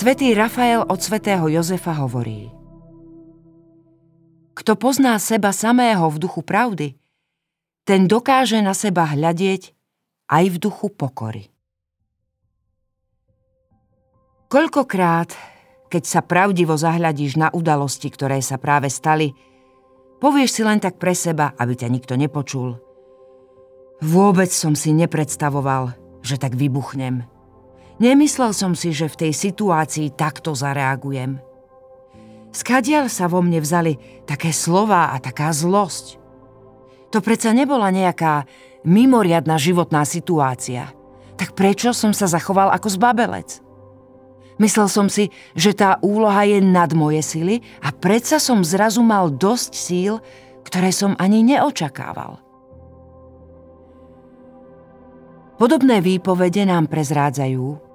Svetý Rafael od svätého Jozefa hovorí Kto pozná seba samého v duchu pravdy, ten dokáže na seba hľadieť aj v duchu pokory. Koľkokrát, keď sa pravdivo zahľadíš na udalosti, ktoré sa práve stali, povieš si len tak pre seba, aby ťa nikto nepočul. Vôbec som si nepredstavoval, že tak vybuchnem. Nemyslel som si, že v tej situácii takto zareagujem. Skadiaľ sa vo mne vzali také slova a taká zlosť. To predsa nebola nejaká mimoriadná životná situácia. Tak prečo som sa zachoval ako zbabelec? Myslel som si, že tá úloha je nad moje sily a predsa som zrazu mal dosť síl, ktoré som ani neočakával. Podobné výpovede nám prezrádzajú,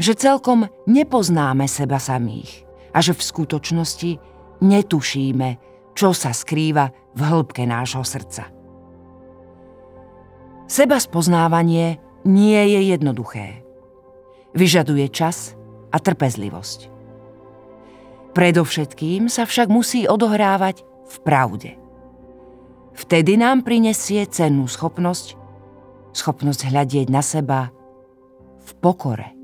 že celkom nepoznáme seba samých a že v skutočnosti netušíme, čo sa skrýva v hĺbke nášho srdca. Seba spoznávanie nie je jednoduché. Vyžaduje čas a trpezlivosť. Predovšetkým sa však musí odohrávať v pravde. Vtedy nám prinesie cennú schopnosť, schopnosť hľadieť na seba v pokore.